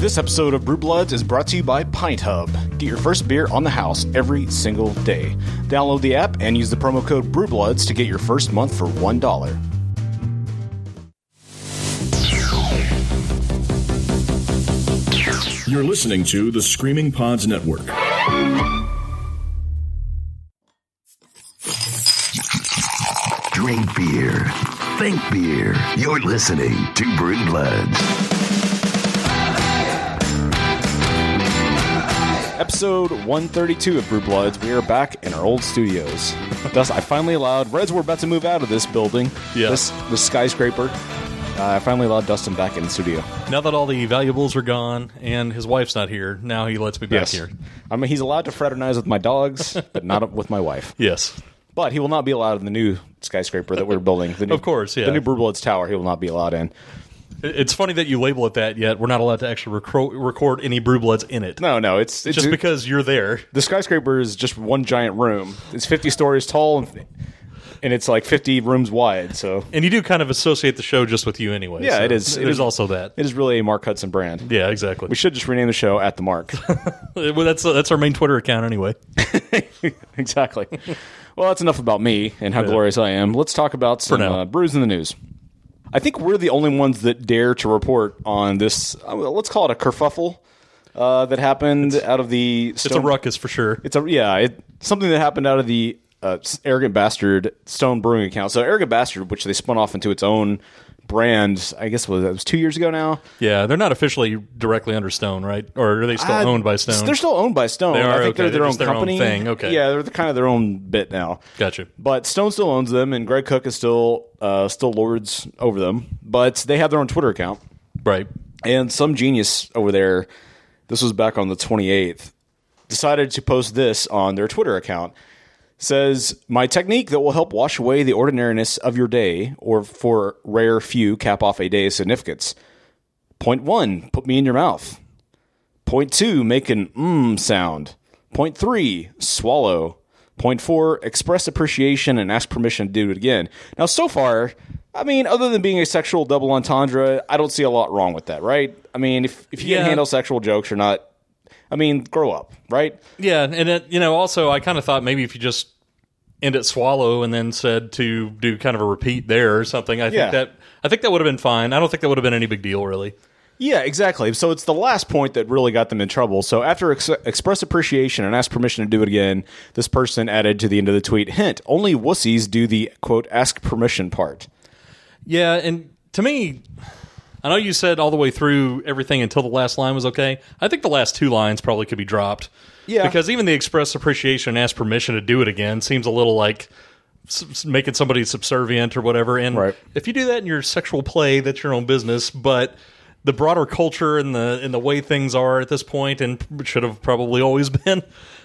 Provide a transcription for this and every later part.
This episode of Brew Bloods is brought to you by Pint Hub. Get your first beer on the house every single day. Download the app and use the promo code BrewBloods to get your first month for $1. You're listening to the Screaming Pods Network. Drink beer. Think beer. You're listening to Brew Bloods. Episode 132 of Brew Bloods. We are back in our old studios. Thus, I finally allowed Reds. We're about to move out of this building. Yeah. This, this skyscraper. Uh, I finally allowed Dustin back in the studio. Now that all the valuables are gone and his wife's not here, now he lets me back Yes. here. I mean, he's allowed to fraternize with my dogs, but not with my wife. Yes. But he will not be allowed in the new skyscraper that we're building. The new, Of course, yeah. The new Brew Bloods tower. He will not be allowed in. It- It's funny that you label it that, yet we're not allowed to actually recro- record any brew bloods in it. No, no, it's, it's Just because you're there. the skyscraper is just one giant room. It's 50 stories tall and, and it's like 50 rooms wide. So And you do kind of associate the show just with you anyway. Yeah, so it is. It is- also that. it is really a Mark Hudson brand. Yeah, exactly. We should just rename the show at the Mark. well, that's that's our main Twitter account anyway. exactly. Well, that's enough about me and how glorious I am. Let's talk about some uh, brews in the news. I think we're the only ones that dare to report on this. Uh, let's call it a kerfuffle uh, that happened out of the. It's a ruckus for sure. It's a yeah, it, something that happened out of the uh, arrogant bastard Stone Brewing account. So arrogant bastard, which they spun off into its own brand. I guess was it was two years ago now. Yeah, they're not officially directly under Stone, right? Or are they still Uh, owned by Stone? They're still owned by Stone. They are, I think okay. they're their They're own their own company. thing, okay. Yeah, they're the, kind of their own bit now. Gotcha. But Stone still owns them, and Greg Koch is still uh, still lords over them. But they have their own Twitter account, Right. and some genius over there. This was back on the twenty eighth. Decided to post this on their Twitter account. Says my technique that will help wash away the ordinariness of your day, or for rare few, cap off a day's significance. Point one: put me in your mouth. Point two: make an mmm sound. Point three: swallow. Point four: express appreciation and ask permission to do it again. Now, so far, I mean, other than being a sexual double entendre, I don't see a lot wrong with that, right? I mean, if if you Yeah. can handle sexual jokes, you're not. I mean, grow up, right? Yeah, and it, you know, also I kind of thought maybe if you just end at swallow and then said to do kind of a repeat there or something, I think Yeah. that I think that would have been fine. I don't think that would have been any big deal really. Yeah, exactly. So it's the last point that really got them in trouble. So after ex- express appreciation and ask permission to do it again, this person added to the end of the tweet, hint, only wussies do the quote ask permission part. Yeah, and to me, I know you said all the way through everything until the last line was okay. I think the last two lines probably could be dropped. Yeah. because even the express appreciation and ask permission to do it again seems a little like s- making somebody subservient or whatever. And Right. if you do that in your sexual play, that's your own business. But the broader culture and the and the way things are at this point, and should have probably always been.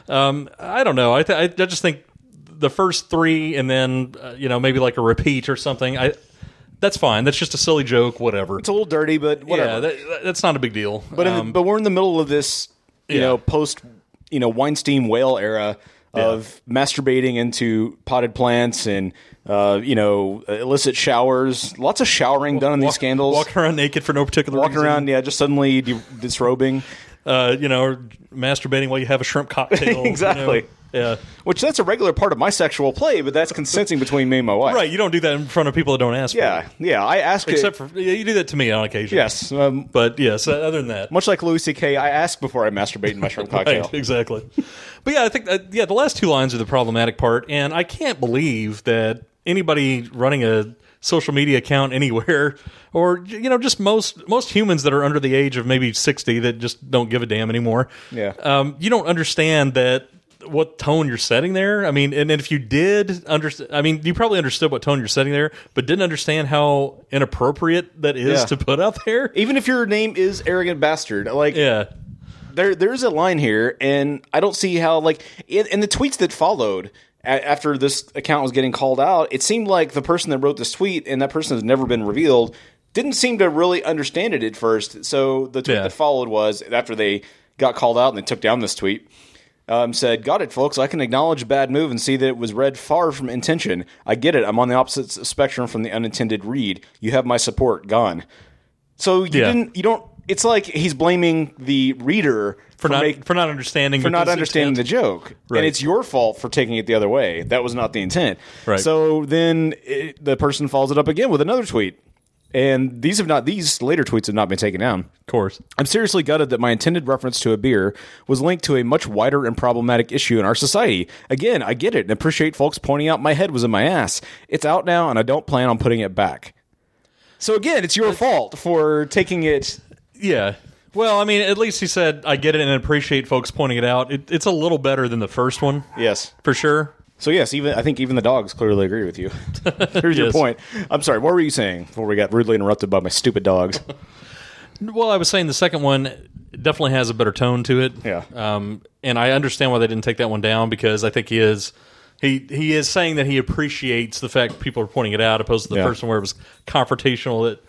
Um, I don't know. I th- I just think the first three, and then uh, you know maybe like a repeat or something. I that's fine. That's just a silly joke. Whatever. It's a little dirty, but whatever. Yeah, that, that's not a big deal. but Um, but we're in the middle of this, you yeah. know, post you know Weinstein whale era of masturbating into potted plants and uh, you know illicit showers. Lots of showering done in these scandals. walking around naked for no particular reason. Walking reason. around, yeah, just suddenly de- disrobing. uh, you know, or masturbating while you have a shrimp cocktail. you Exactly. know? Yeah. Which that's a regular part of my sexual play, but that's consenting between me and my wife. Right. You don't do that in front of people that don't ask Yeah, yeah. I ask Except it, for yeah, you do that to me on occasion. yes. Um, But yes, uh, other than that. much like Louis C.K., I ask before I masturbate in my shrimp cocktail. Right, exactly. But yeah, I think that, yeah, the last two lines are the problematic part, and I can't believe that anybody running a social media account anywhere, or you know, just most most humans that are under the age of maybe sixty that just don't give a damn anymore. Yeah. um, you don't understand that what tone you're setting there. I mean, and if you did understand, I mean, you probably understood what tone you're setting there, but didn't understand how inappropriate that is Yeah. to put out there. Even if your name is arrogant bastard, like Yeah. there there's a line here, and I don't see how like in, in the tweets that followed a- after this account was getting called out, it seemed like the person that wrote this tweet and that person has never been revealed didn't seem to really understand it at first. So the tweet Yeah. that followed was after they got called out and they took down this tweet. Um, said, "Got it, folks. I can acknowledge a bad move and see that it was read far from intention. I get it. I'm on the opposite spectrum from the unintended read. You have my support. Gone. So you Yeah. didn't. You don't it's like he's blaming the reader for not make- for not understanding for not understanding intent. the joke, Right. and it's your fault for taking it the other way. That was not the intent. Right. So then it, the person follows it up again with another tweet, and these have not these later tweets have not been taken down. Of course. I'm seriously gutted that my intended reference to a beer was linked to a much wider and problematic issue in our society. Again, I get it and appreciate folks pointing out my head was in my ass. It's out now, and I don't plan on putting it back. So again, it's your fault for taking it. Yeah. Well, I mean, at least he said, I get it and appreciate folks pointing it out. It, it's a little better than the first one, Yes. for sure. So yes, even I think even the dogs clearly agree with you. Here's your Yes. point. I'm sorry. What were you saying before we got rudely interrupted by my stupid dogs? Well, I was saying the second one definitely has a better tone to it. Yeah. Um, and I understand why they didn't take that one down because I think he is he he is saying that he appreciates the fact people are pointing it out, opposed to the Yeah. first one where it was confrontational. That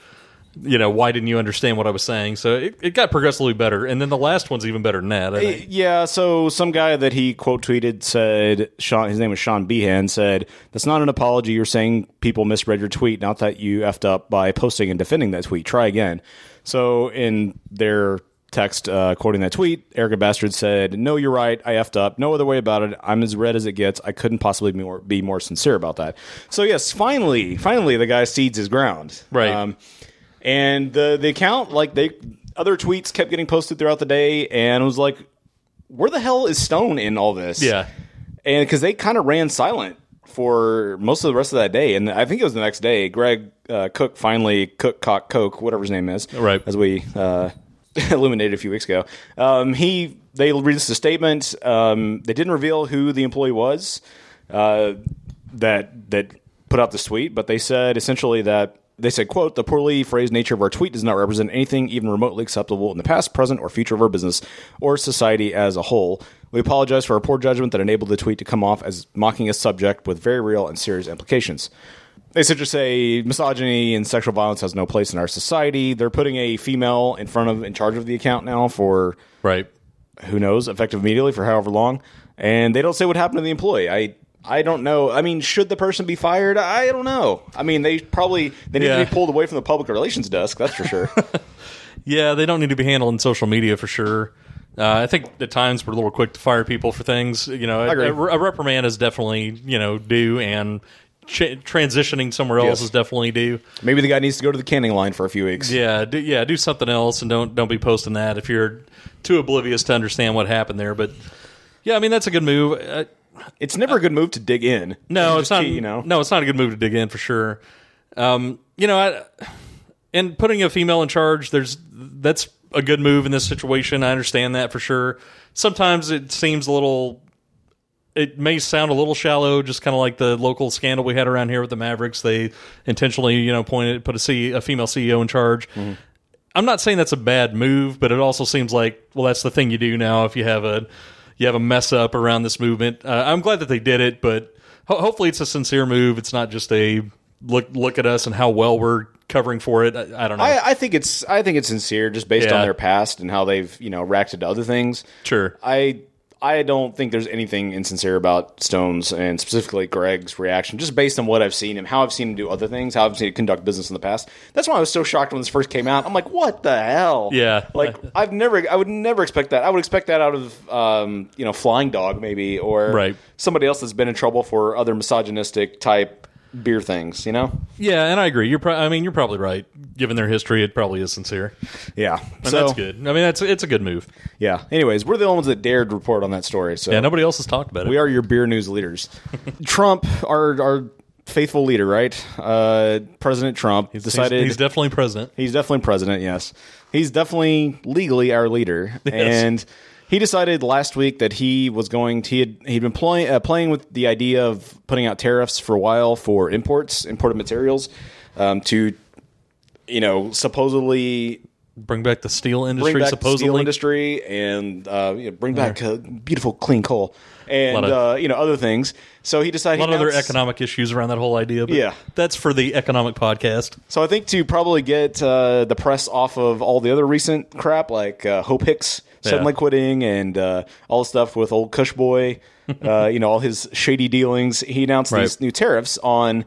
you know why didn't you understand what I was saying? So it, it got progressively better, and then the last one's even better than that. I think. Yeah, so some guy that he quote tweeted said Sean his name was Sean Behan said that's not an apology. You're saying people misread your tweet, not that you effed up by posting and defending that tweet. Try again. So in their text uh, quoting that tweet, Arrogant Bastard said, "No, you're right. I effed up. No other way about it. I'm as red as it gets. I couldn't possibly be more, be more sincere about that." So yes, finally, finally, the guy cedes his ground. Right. Um, and the the account like they other tweets kept getting posted throughout the day, and it was like, where the hell is Stone in all this? Yeah. and because they kind of ran silent for most of the rest of that day, and I think it was the next day. Greg uh, Cook finally Cook Cock Coke, whatever his name is, Right. As we uh, illuminated a few weeks ago, um, he they released a statement. Um, they didn't reveal who the employee was uh, that that put out this tweet, but they said essentially that. They said, quote, the poorly phrased nature of our tweet does not represent anything even remotely acceptable in the past, present, or future of our business or society as a whole. We apologize for our poor judgment that enabled the tweet to come off as mocking a subject with very real and serious implications. They said just say misogyny and sexual violence has no place in our society. They're putting a female in front of, in charge of the account now for Right. who knows, effective immediately for however long. And they don't say what happened to the employee. I I don't know. I mean, should the person be fired? I don't know. I mean, they probably they need Yeah. to be pulled away from the public relations desk. That's for sure. Yeah, they don't need to be handled in social media for sure. Uh, I think at times we're a little quick to fire people for things. You know, a, a reprimand is definitely you know due, and ch- transitioning somewhere else Yes. is definitely due. Maybe the guy needs to go to the canning line for a few weeks. Yeah, do, yeah, do something else, and don't don't be posting that if you're too oblivious to understand what happened there. But yeah, I mean that's a good move. Uh, It's never a good move to dig in. no, it's not. to, you know. no, it's not a good move to dig in for sure. Um, you know, I, and putting a female in charge, there's that's a good move in this situation. I understand that for sure. Sometimes it seems a little. It may sound a little shallow, just kind of like the local scandal we had around here with the Mavericks. They intentionally, you know, pointed put a, C, a female CEO in charge. I'm not saying that's a bad move, but it also seems like well, that's the thing you do now if you have a you have a mess up around this movement. Uh, I'm glad that they did it, but ho- hopefully it's a sincere move. It's not just a look look at us and how well we're covering for it. I, I don't know. I, I think it's I think it's sincere just based Yeah. on their past and how they've you know reacted to other things. sure. I I don't think there's anything insincere about Stones and specifically Greg's reaction, just based on what I've seen him, how I've seen him do other things, how I've seen him conduct business in the past. That's why I was so shocked when this first came out. I'm like, what the hell? Yeah. Like I've never, I would never expect that. I would expect that out of, um, you know, Flying Dog maybe, or Right. somebody else that's been in trouble for other misogynistic type beer things. You know? Yeah, and I agree. You're. Pro- I mean, you're probably right. Given their history, it probably is sincere, Yeah. and that's good. I mean, that's it's a good move. Yeah. Anyways, we're the only ones that dared report on that story. So Yeah, nobody else has talked about it. We are your beer news leaders. Trump, our our faithful leader, right? Uh, President Trump He's- decided he's, definitely president. he's definitely president. Yes, he's definitely legally our leader, and he decided last week that he was going. To, he had he'd been playing uh, playing with the idea of putting out tariffs for a while for imports, imported materials, um, to you know supposedly Bring back the steel industry. bring back supposedly, the steel industry and uh, you know, bring back uh, beautiful clean coal and of- uh, you know other things. So he decided a lot of other economic issues around that whole idea. But Yeah. that's for the economic podcast. So I think to probably get uh, the press off of all the other recent crap like uh, Hope Hicks suddenly Yeah. quitting and uh, all the stuff with old Cush Boy, uh, you know all his shady dealings. He announced Right. these new tariffs on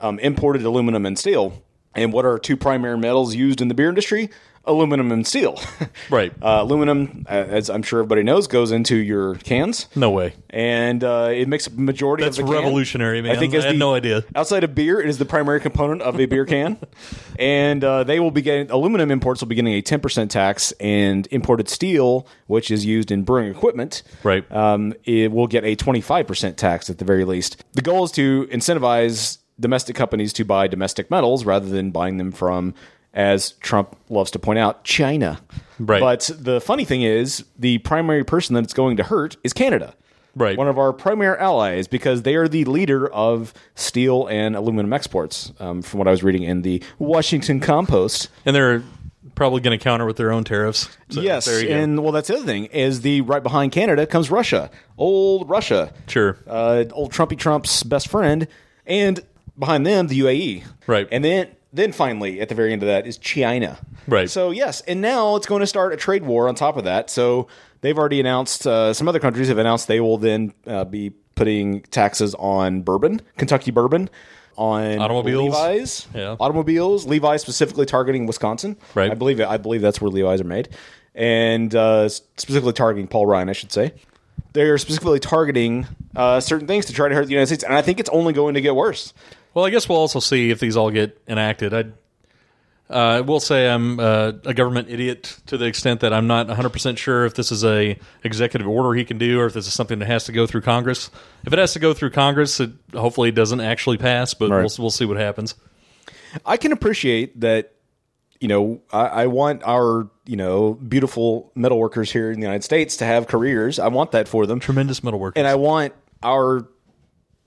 um, imported aluminum and steel. And what are two primary metals used in the beer industry? Aluminum and steel. Right. Uh, aluminum, uh, as I'm sure everybody knows, goes into your cans, No way. and uh, it makes a majority That's of the can. revolutionary, man. I think I had the- no idea. Outside of beer, it is the primary component of a beer can, and uh, they will be getting aluminum imports will be getting a 10% tax, and imported steel, which is used in brewing equipment, Right. um, it will get a 25% tax at the very least. The goal is to incentivize domestic companies to buy domestic metals rather than buying them from, as Trump loves to point out, China. Right. But the funny thing is, the primary person that it's going to hurt is Canada. Right. One of our primary allies because they are the leader of steel and aluminum exports, um, from what I was reading in the Washington Compost. And they're probably going to counter with their own tariffs. So, yes, There you go. and well, that's the other thing is the right behind Canada comes Russia, old Russia, Sure. uh, old Trumpy Trump's best friend, and behind them the UAE, Right. and then then finally at the very end of that is China, Right. So yes, and now it's going to start a trade war on top of that. So they've already announced uh, some other countries have announced they will then uh, be putting taxes on bourbon, Kentucky bourbon. On Automobiles. Levi's, Yeah. automobiles. Levi's specifically targeting Wisconsin, Right. I believe it. I believe that's where Levi's are made, and uh, specifically targeting Paul Ryan, I should say. They are specifically targeting uh, certain things to try to hurt the United States, and I think it's only going to get worse. Well, I guess we'll also see if these all get enacted. I uh, will say I'm uh, a government idiot to the extent that I'm not 100% sure if this is a executive order he can do or if this is something that has to go through Congress. If it has to go through Congress, it hopefully it doesn't actually pass, but Right. we'll, we'll see what happens. I can appreciate that. You know, I, I want our you know beautiful metal workers here in the United States to have careers. I want that for them, Tremendous metal workers. and I want our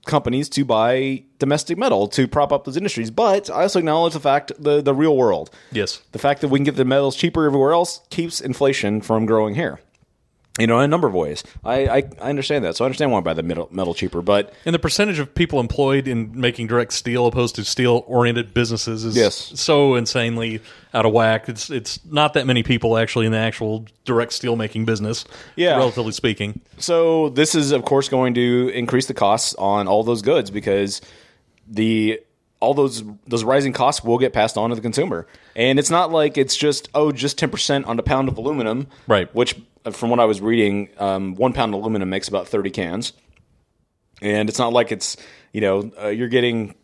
companies to buy domestic metal to prop up those industries. But I also acknowledge the fact the the real world. yes. The fact that we can get the metals cheaper everywhere else keeps inflation from growing here. You know, in a number of ways. I, I, I understand that. So I understand why I buy the metal, metal cheaper. But And the percentage of people employed in making direct steel opposed to steel oriented businesses is Yes. so insanely out of whack. It's it's not that many people actually in the actual direct steel making business. Yeah. Relatively speaking. so this is, of course, going to increase the costs on all those goods because the all those those rising costs will get passed on to the consumer. And it's not like it's just oh just ten percent on a pound of aluminum, Right. Which, from what I was reading, um, one pound of aluminum makes about thirty cans. And it's not like it's you know uh, you're getting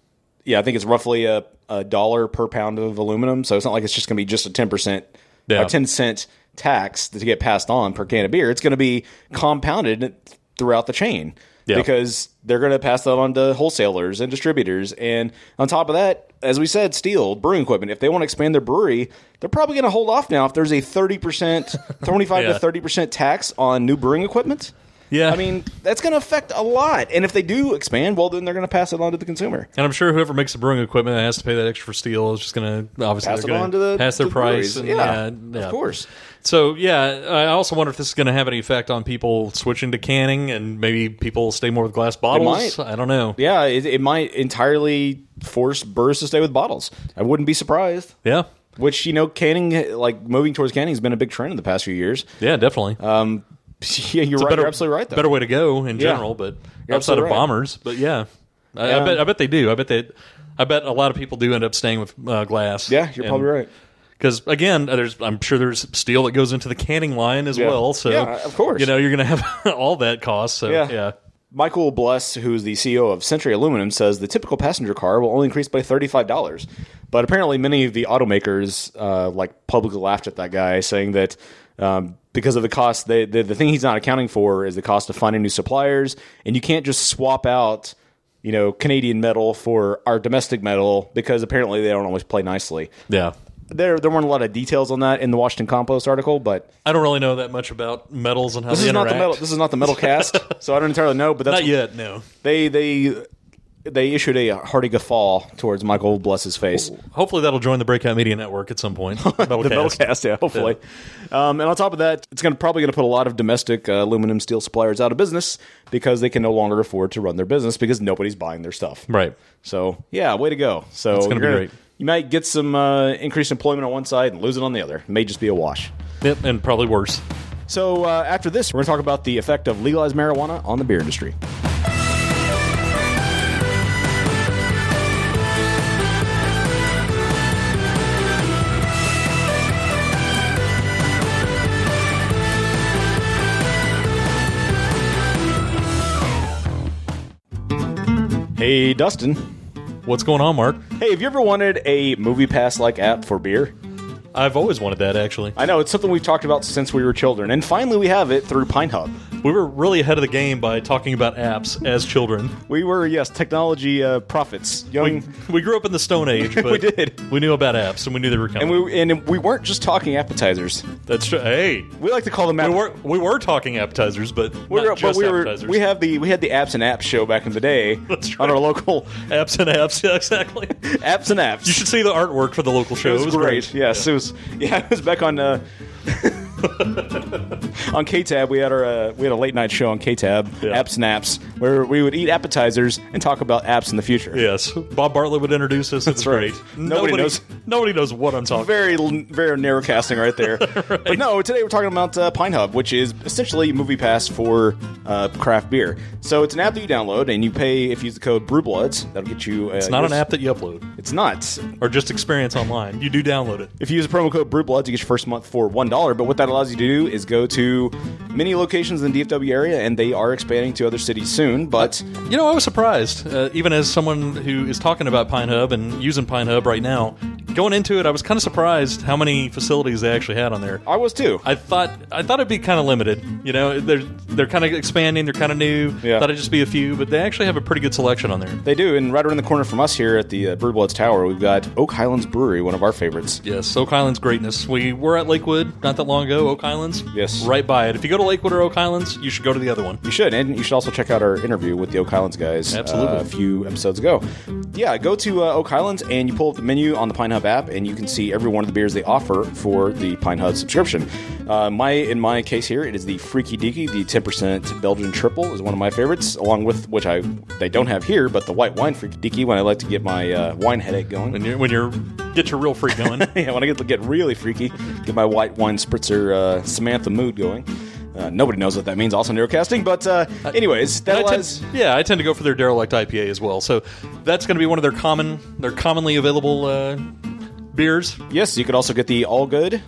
yeah I think it's roughly a, a dollar per pound of aluminum. So it's not like it's just going to be just a ten percent Yeah. a ten cent tax to get passed on per can of beer. It's going to be compounded throughout the chain Yeah. because they're going to pass that on to wholesalers and distributors. And on top of that, as we said, steel brewing equipment. If they want to expand their brewery, they're probably going to hold off now. If there's a thirty percent, twenty-five Yeah. to thirty percent tax on new brewing equipment. Yeah. I mean that's going to affect a lot. And if they do expand, well, then they're going to pass it on to the consumer. And I'm sure whoever makes the brewing equipment that has to pay that extra for steel is just going to obviously Pass it on to the pass their the price. And, yeah, yeah, of course. So yeah, I also wonder if this is going to have any effect on people switching to canning and maybe people stay more with glass bottles. might. I don't know. Yeah, it, it might entirely force brewers to stay with bottles. I wouldn't be surprised. Yeah. Which you know, canning, like moving towards canning, has been a big trend in the past few years. Yeah, definitely. Um, Yeah, you're right. better, you're absolutely right. Though. Better way to go in Yeah. general, but You're outside of right. bombers. But yeah, I, I bet I bet they do. I bet they. I bet a lot of people do end up staying with uh, glass. Yeah, you're probably right. Because again, there's I'm sure there's steel that goes into the canning line as Yeah. well. So Yeah, of course. you know you're going to have all that cost. So Yeah. yeah. Michael Bless, who's the CEO of Century Aluminum, says the typical passenger car will only increase by thirty-five dollars. But apparently, many of the automakers uh, like publicly laughed at that guy, saying that um, because of the cost, they, the the thing he's not accounting for is the cost of finding new suppliers, and you can't just swap out, you know, Canadian metal for our domestic metal because apparently they don't always play nicely. Yeah. There, there weren't a lot of details on that in the Washington Compost article, but I don't really know that much about metals and how this they is not interact. the metal. This is not the metal cast, so I don't entirely know. But that's Not yet. No. they they they issued a hearty guffaw towards Michael Bless's face. Hopefully that'll join the Breakout Media Network at some point. The metal cast, yeah, hopefully. Um, and on top of that, it's going to probably going to put a lot of domestic uh, aluminum steel suppliers out of business because they can no longer afford to run their business because nobody's buying their stuff. Right. So yeah, way to go. So That's gonna you're be great. You might get some uh, increased employment on one side and lose it on the other. It may just be a wash. Yep. And probably worse. So uh, after this, we're going to talk about the effect of legalized marijuana on the beer industry. Hey, Dustin. What's going on, Mark? Hey, have you ever wanted a movie pass like app for beer? I've always wanted that, actually. I know it's something we've talked about since we were children, and finally we have it through Pint Hub. We were really ahead of the game by talking about apps as children. We were, yes, technology uh, prophets, young, We, we grew up in the Stone Age, but we did. we knew about apps and we knew they were coming. and we and we weren't just talking appetizers. That's true. Hey, We like to call them. we were we were talking appetizers, but we were, but we were. We have the we had the apps and apps show back in the day That's on our local apps and apps. Yeah, exactly. apps and apps. You should see the artwork for the local show. It was, great. Yes, it was. Yeah, it was back on uh, on KTAB. We had our uh, we had a late night show on KTAB, Yeah. apps and apps, where we would eat appetizers and talk about apps in the future. Yes, Bob Bartlett would introduce us. That's right. great. Nobody knows- Nobody knows what I'm talking. Very, very narrow casting right there. But no, today we're talking about uh, Pint Hub, which is essentially Movie Pass for uh, craft beer. So it's an app that you download, and you pay if you use the code BrewBloods. That'll get you. Uh, It's not an app that you upload It's not. or just experience online. You do download it. If you use a promo code BrewBloods, you get your first month for one dollar. But what that allows you to do is go to many locations in the DFW area, and they are expanding to other cities soon. But You know, I was surprised, uh, even as someone who is talking about Pint Hub and using Pint Hub right now. Going into it, I was kind of surprised how many facilities they actually had on there. I was too. I thought I thought it'd be kind of limited. You know, they're they're kind of expanding. They're kind of new. Yeah. Thought it'd just be a few, but they actually have a pretty good selection on there. They do, and right around the corner from us here at the uh, BrewBloods Tower, we've got Oak Highlands Brewery, one of our favorites. Yes, Oak Highlands greatness. We were at Lakewood not that long ago. Oak Highlands. Yes. right by it. If you go to Lakewood or Oak Highlands, you should go to the other one. You should, and you should also check out our interview with the Oak Highlands guys Absolutely. uh, a few episodes ago. Yeah, go to uh, Oak Highlands and you pull up the menu on the Pint Hub app, and you can see every one of the beers they offer for the Pint Hub subscription. Uh, my in my case here, it is the Freaky Deaky, the 10% Belgian triple is one of my favorites, along with which I they don't have here, but the white wine Freaky Deaky when I like to get my uh, wine headache going. When you're when you're get your real freak going. yeah, when I get to get really freaky, get my white wine spritzer uh, Samantha mood going. Uh, nobody knows what that means, also narrowcasting. But uh, anyways, that I tend- was yeah, I tend to go for their derelict IPA as well. So that's going to be one of their common, their commonly available uh, beers. yes. You could also get the All Good.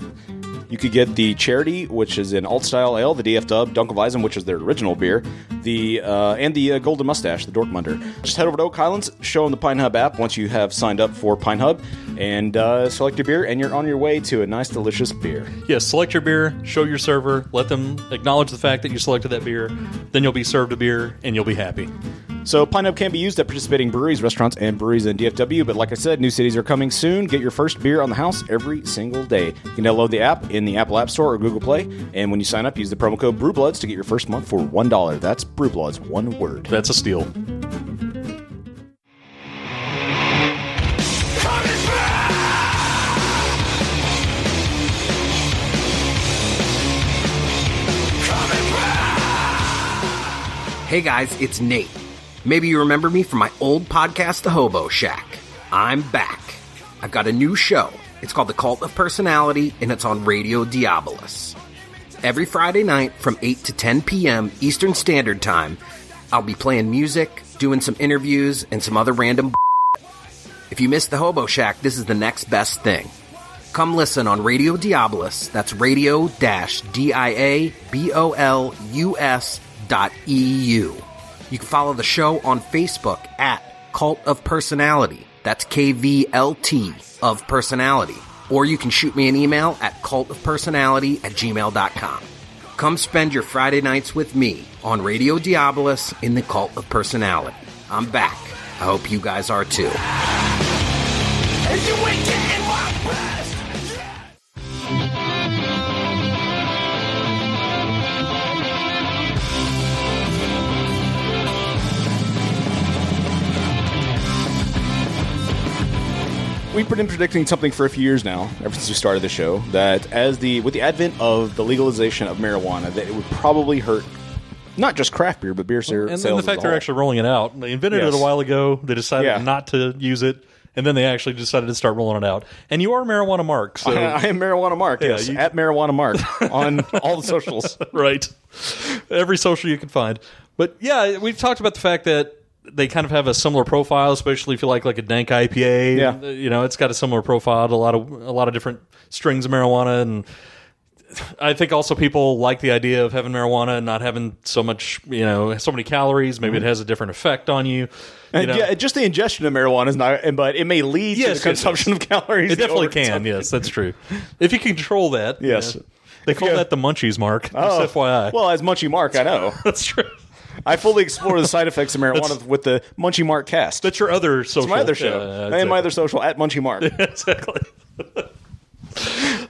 You could get the Charity, which is an alt style ale, the DF Dub, Dunkelweizen, which is their original beer, the uh, and the uh, Golden Mustache, the Dortmunder. Just head over to Oak Highlands, show them the Pint Hub app once you have signed up for Pint Hub, and uh, select your beer, and you're on your way to a nice, delicious beer. Yes, select your beer, show your server, let them acknowledge the fact that you selected that beer. Then you'll be served a beer and you'll be happy. So Pint Hub can be used at participating breweries, restaurants, and breweries in DFW. But like I said, new cities are coming soon. Get your first beer on the house every single day. You can download the app in the Apple App Store or Google Play. And when you sign up, use the promo code BrewBloods to get your first month for one dollar. That's BrewBloods, one word. That's a steal. Hey guys, it's Nate. Maybe you remember me from my old podcast, The Hobo Shack. I'm back. I've got a new show. It's called The Cult of Personality, and it's on Radio Diabolus. Every Friday night from 8 to 10 p.m. Eastern Standard Time, I'll be playing music, doing some interviews, and some other random If you missed The Hobo Shack, this is the next best thing. Come listen on Radio Diabolus. That's radio D-I-A-B-O-L-U-S dot E-U. You can follow the show on Facebook at Cult of Personality. That's K-V-L-T of Personality. Or you can shoot me an email at cultofpersonality at gmail.com. Come spend your Friday nights with me on Radio Diabolus in the Cult of Personality. I'm back. I hope you guys are too. We've been predicting something for a few years now, ever since we started the show, that as the with the advent of the legalization of marijuana, that it would probably hurt not just craft beer, but beer ser- And sales. then the fact they're actually rolling it out. They invented Yes. it a while ago. They decided Yeah. not to use it, and then they actually decided to start rolling it out. And you are marijuana Mark, so I am marijuana Mark. Yeah, yes, you- at marijuana Mark on all the socials. right. Every social you can find. But yeah, we've talked about the fact that they kind of have a similar profile, especially if you like like a dank IPA. Yeah. you know, it's got a similar profile to a lot of a lot of different strings of marijuana, and I think also people like the idea of having marijuana and not having so much, you know, so many calories. Maybe it mm-hmm. has a different effect on you. you know. yeah, just the ingestion of marijuana is not, but it may lead to the yes, consumption of calories. It definitely can. Yes, that's true. If you control that. Yes. yeah. They call you- that the munchies mark. Oh, Just FYI. Well, as Munchie Mark, I know. that's true. I fully explore the side effects of marijuana That's- with the Munchie Mark cast. That's your other social. It's my other show. Yeah, and my other social at Munchie Mark. exactly.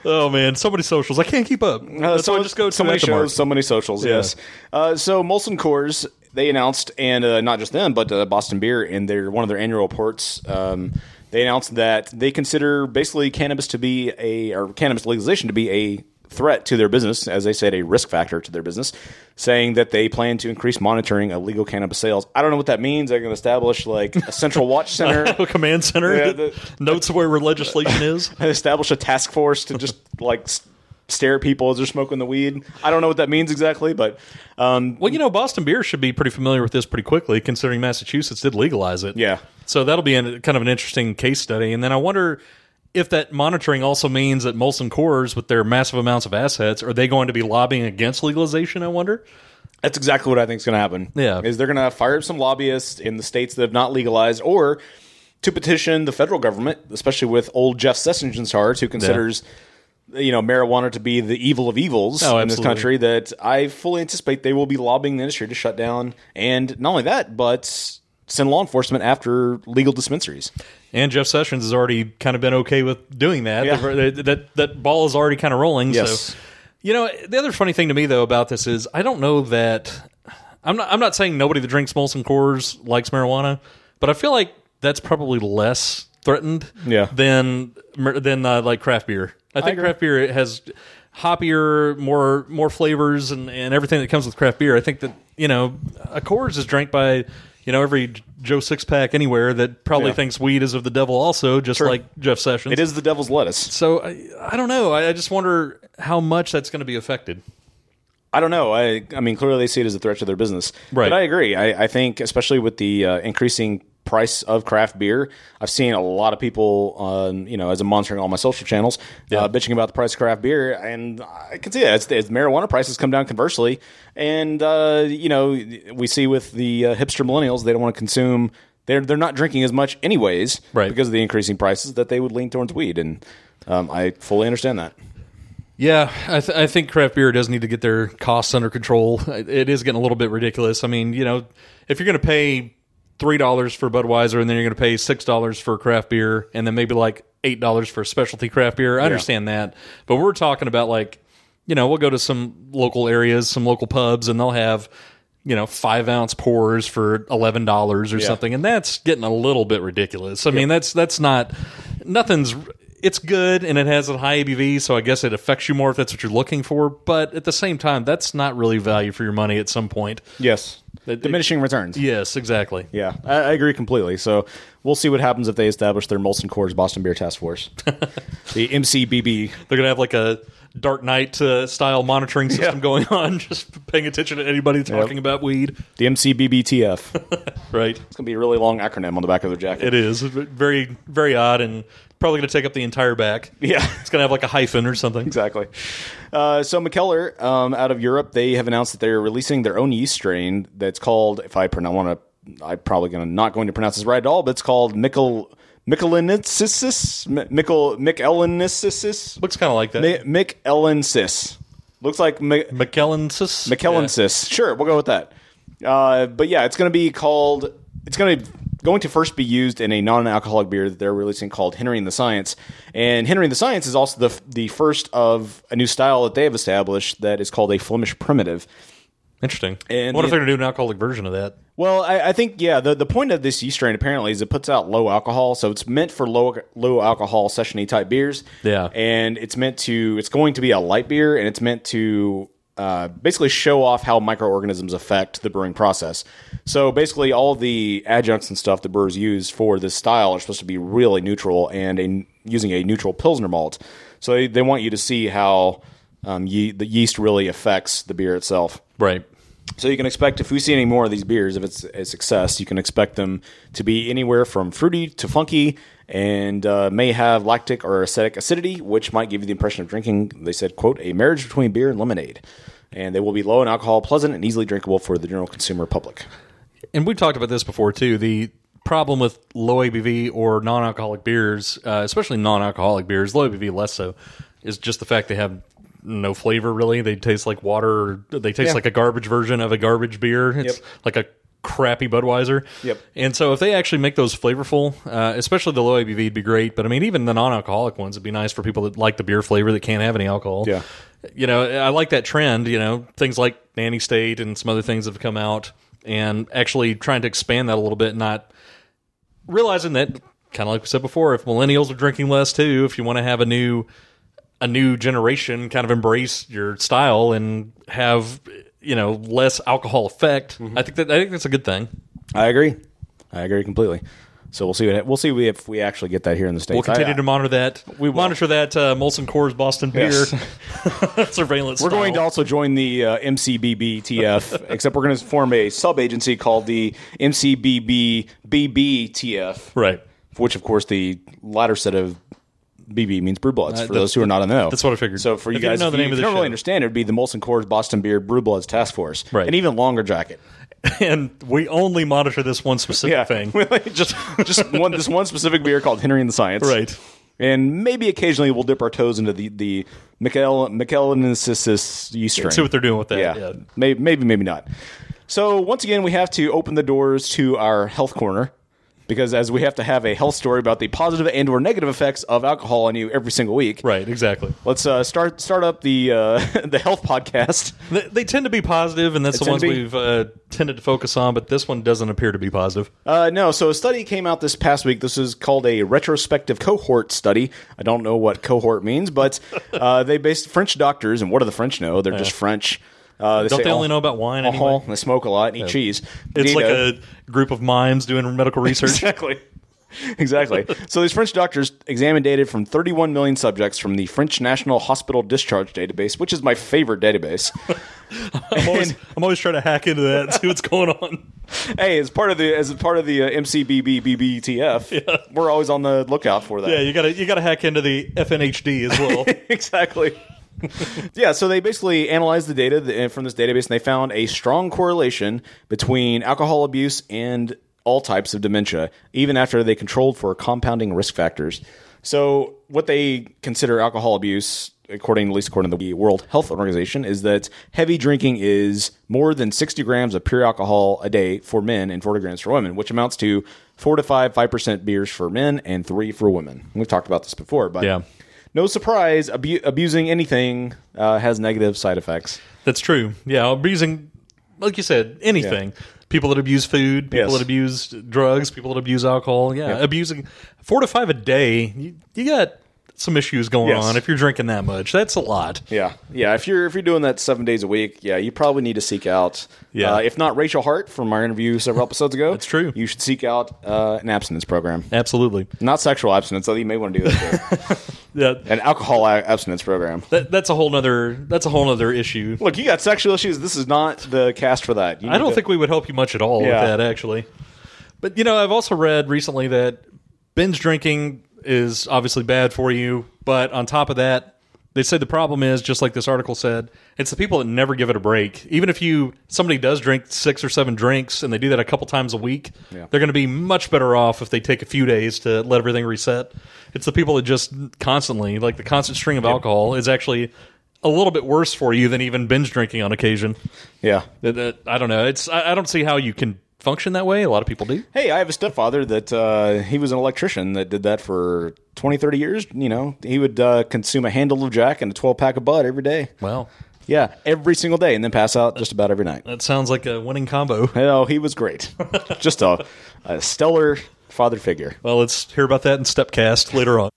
oh man, so many socials. I can't keep up. Uh, so I just go to so many at the mark. shows, so many socials. Yeah. Yes. Uh, so Molson Coors they announced, and uh, not just them, but uh, Boston Beer in their one of their annual reports. Um, they announced that they consider basically cannabis to be a or cannabis legalization to be a threat to their business, as they said, a risk factor to their business, saying that they plan to increase monitoring of legal cannabis sales. I don't know what that means. They're going to establish like a central watch center. a command center Yeah, the- notes where legislation is. and establish a task force to just like stare at people as they're smoking the weed. I don't know what that means exactly, but um, Well, you know, Boston Beer should be pretty familiar with this pretty quickly, considering Massachusetts did legalize it. yeah. So that'll be an, kind of an interesting case study. And then I wonder if that monitoring also means that Molson Coors, with their massive amounts of assets, are they going to be lobbying against legalization? I wonder. That's exactly what I think is going to happen. Yeah. is they're going to fire up some lobbyists in the states that have not legalized, or to petition the federal government, especially with old Jeff Sessions in charge, who considers you know marijuana to be the evil of evils Oh, in this country. That I fully anticipate they will be lobbying the industry to shut down, and not only that, but send law enforcement after legal dispensaries. And Jeff Sessions has already kind of been okay with doing that. Yeah. That, that that ball is already kind of rolling. Yes. So, you know, the other funny thing to me though about this is I don't know that I'm not I'm not saying nobody that drinks Molson Coors likes marijuana, but I feel like that's probably less threatened Yeah. than than uh, like craft beer. I think agree. craft beer has hoppier, more more flavors and, and everything that comes with craft beer. I think that you know a Coors is drank by you know every Joe six pack anywhere that probably Yeah. thinks weed is of the devil. Also, just like Jeff Sessions. It is the devil's lettuce. So I, I don't know. I, I just wonder how much that's going to be affected. I don't know. I I mean, clearly they see it as a threat to their business. Right. But I agree. I, I think, especially with the uh, increasing price of craft beer, I've seen a lot of people, um, you know, as I'm monitoring all my social channels, uh, bitching about the price of craft beer, and I can see that. It's, it's marijuana prices come down conversely, and uh, you know, we see with the uh, hipster millennials, they don't want to consume. They're they're not drinking as much anyways, Right. Because of the increasing prices, that they would lean towards weed, and um, I fully understand that. Yeah, I, th- I think craft beer does need to get their costs under control. It is getting a little bit ridiculous. I mean, you know, if you're going to pay three dollars for Budweiser and then you're going to pay six dollars for craft beer and then maybe like eight dollars for specialty craft beer, I understand that. But we're talking about like, you know, we'll go to some local areas, some local pubs, and they'll have. You know, five ounce pours for eleven dollars or Yeah. something, and that's getting a little bit ridiculous. I mean, that's that's not nothing's it's good and it has a high ABV, so I guess it affects you more if that's what you're looking for. But at the same time, that's not really value for your money at some point. Yes, It- diminishing returns. Yes, exactly. Yeah, I, I agree completely. So we'll see what happens if they establish their Molson Coors Boston Beer Task Force, the MCBB. They're gonna have like a Dark Knight uh, style monitoring system Yeah. going on, just paying attention to anybody talking about weed. The MCBBTF. Right. It's gonna be a really long acronym on the back of their jacket. It is very very odd and probably gonna take up the entire back. Yeah. It's gonna have like a hyphen or something. Exactly. Uh, so Mikkeller, um, out of Europe, they have announced that they're releasing their own yeast strain that's called. If I want to, I'm probably gonna not going to pronounce this right at all, but it's called Michel Michelinensis, Michel Michelinensis, Looks kind of like that. Michelensis. Looks like Mi- McKellensis. McKellensis. Sure, we'll go with that. Uh, but yeah, it's going to be called. It's going to going to first be used in a non-alcoholic beer that they're releasing called Henry and the Science. And Henry and the Science is also the the first of a new style that they have established that is called a Flemish primitive. Interesting. And what if they're gonna do an alcoholic version of that? Well, I, I think yeah. The, the point of this yeast strain apparently is it puts out low alcohol, so it's meant for low low alcohol sessiony type beers. Yeah. and it's meant to. It's going to be a light beer, and it's meant to uh, basically show off how microorganisms affect the brewing process. So basically, all the adjuncts and stuff that brewers use for this style are supposed to be really neutral and a, using a neutral pilsner malt. So they, they want you to see how um, ye- the yeast really affects the beer itself. Right. So you can expect if we see any more of these beers, if it's a success, you can expect them to be anywhere from fruity to funky and uh, may have lactic or acetic acidity, which might give you the impression of drinking. They said, "quote a marriage between beer and lemonade." And they will be low in alcohol, pleasant, and easily drinkable for the general consumer public. and we've talked about this before too. The problem with low ABV or non-alcoholic beers, uh, especially non-alcoholic beers, low ABV less so, is just the fact they have no flavor really. They taste like water. They taste Yeah. like a garbage version of a garbage beer. It's Yep. like a crappy Budweiser. Yep. And so if they actually make those flavorful, uh, especially the low ABV, would be great. But I mean, even the non-alcoholic ones, it'd be nice for people that like the beer flavor that can't have any alcohol. Yeah. You know, I like that trend. You know, things like Nanny State and some other things have come out, and actually trying to expand that a little bit, not realizing that kind of like we said before, if millennials are drinking less too, if you want to have a new a new generation kind of embrace your style and have you know less alcohol effect, I think that I think that's a good thing. I agree. I agree completely. So we'll see what we'll see if we actually get that here in the states. We'll continue I- to monitor that. We will. monitor that uh, Molson Coors Boston beer Yes. surveillance. We're going to also join the uh, MCBBTF, except we're going to form a sub agency called the MCBBBBTF, right. which, of course, the latter set of BB means Brew Bloods, uh, for those who are not in the know. that's what I figured. So for you If guys, didn't know if the you, name if of you the don't really understand, it would be the Molson Coors Boston Beer Brew Bloods Task Force. Right. An even longer jacket. and we only monitor this one specific Yeah. thing. just just one this one specific beer called Henry and the Science. Right. And maybe occasionally we'll dip our toes into the the Michael Michaelensis yeast strain. See what they're doing with that. yeah, yeah. Maybe, maybe, maybe not. So once again, we have to open the doors to our health corner because as we have to have a health story about the positive and or negative effects of alcohol on you every single week. Right, exactly. Let's uh, start start up the uh, the health podcast. They, they tend to be positive, and that's They the ones we've uh, tended to focus on. But this one doesn't appear to be positive. Uh, no, so a study came out this past week. This is called a retrospective cohort study. I don't know what cohort means, but uh, they based French doctors, and what do the French know? They're just French. Uh, Don't say, they only "Oh, know about wine oh, anyway?" They smoke a lot and eat cheese. It's like a group of mimes doing medical research. exactly. Exactly. so these French doctors examined data from 31 million subjects from the French National Hospital Discharge Database, which is my favorite database. I'm, always, I'm always trying to hack into that and see what's going on. hey, as part of the as part of the uh, MCBBBBTF, we're always on the lookout for that. Yeah, you gotta you gotta hack into the FNHD as well. exactly. yeah, so they basically analyzed the data from this database and they found a strong correlation between alcohol abuse and all types of dementia, even after they controlled for compounding risk factors. So, what they consider alcohol abuse, according at least according to the World Health Organization, is that heavy drinking is more than 60 grams of pure alcohol a day for men and 40 grams for women, which amounts to four to five, five percent beers for men and three for women. We've talked about this before, but Yeah. No surprise, abu- abusing anything uh, has negative side effects. That's true. Yeah, abusing, like you said, anything. People that abuse food, people Yes. that abuse drugs, people that abuse alcohol. Yeah, Yeah. abusing four to five a day. You, you got some issues going Yes. on if you're drinking that much. That's a lot. Yeah, yeah. If you're if you're doing that seven days a week, yeah, you probably need to seek out. Yeah. Uh, if not Rachel Hart from our interview several episodes ago, That's true. You should seek out uh, an abstinence program, Absolutely. not sexual abstinence. Though you may want to do that an alcohol abstinence program. that, that's a whole other That's a whole other issue. Look, you got sexual issues. This is not the cast for that. I don't to- think we would help you much at all Yeah. with that, actually. But you know, I've also read recently that binge drinking is obviously bad for you. But on top of that, they say the problem is just like this article said, it's the people that never give it a break. Even if you somebody does drink six or seven drinks and they do that a couple times a week, Yeah. they're going to be much better off if they take a few days to let everything reset. It's the people that just constantly, like the constant string of alcohol, is actually a little bit worse for you than even binge drinking on occasion. Yeah. I don't know. It's I don't see how you can function that way. A lot of people do. Hey, I have a stepfather that uh, he was an electrician that did that for 20, 30 years. You know, he would uh, consume a handle of Jack and a 12 pack of Bud every day. Well, Yeah, every single day, and then pass out just about every night. that sounds like a winning combo. Oh, he was great. just a, a stellar father figure. Well, let's hear about that in Stepcast later on.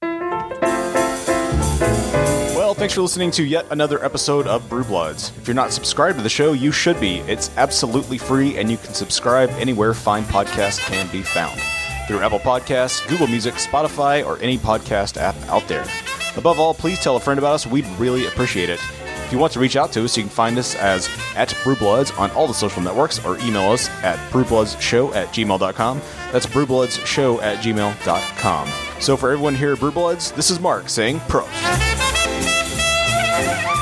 Thanks for listening to yet another episode of Brew Bloods. If you're not subscribed to the show, you should be. It's absolutely free, and you can subscribe anywhere fine podcasts can be found through Apple Podcasts, Google Music, Spotify, or any podcast app out there. Above all, please tell a friend about us. We'd really appreciate it. If you want to reach out to us, you can find us as at Brewbloods on all the social networks or email us at brewbloodsshow at gmail.com. That's brewbloodsshow at gmail.com. So for everyone here at Brewbloods, this is Mark saying prost. Bye.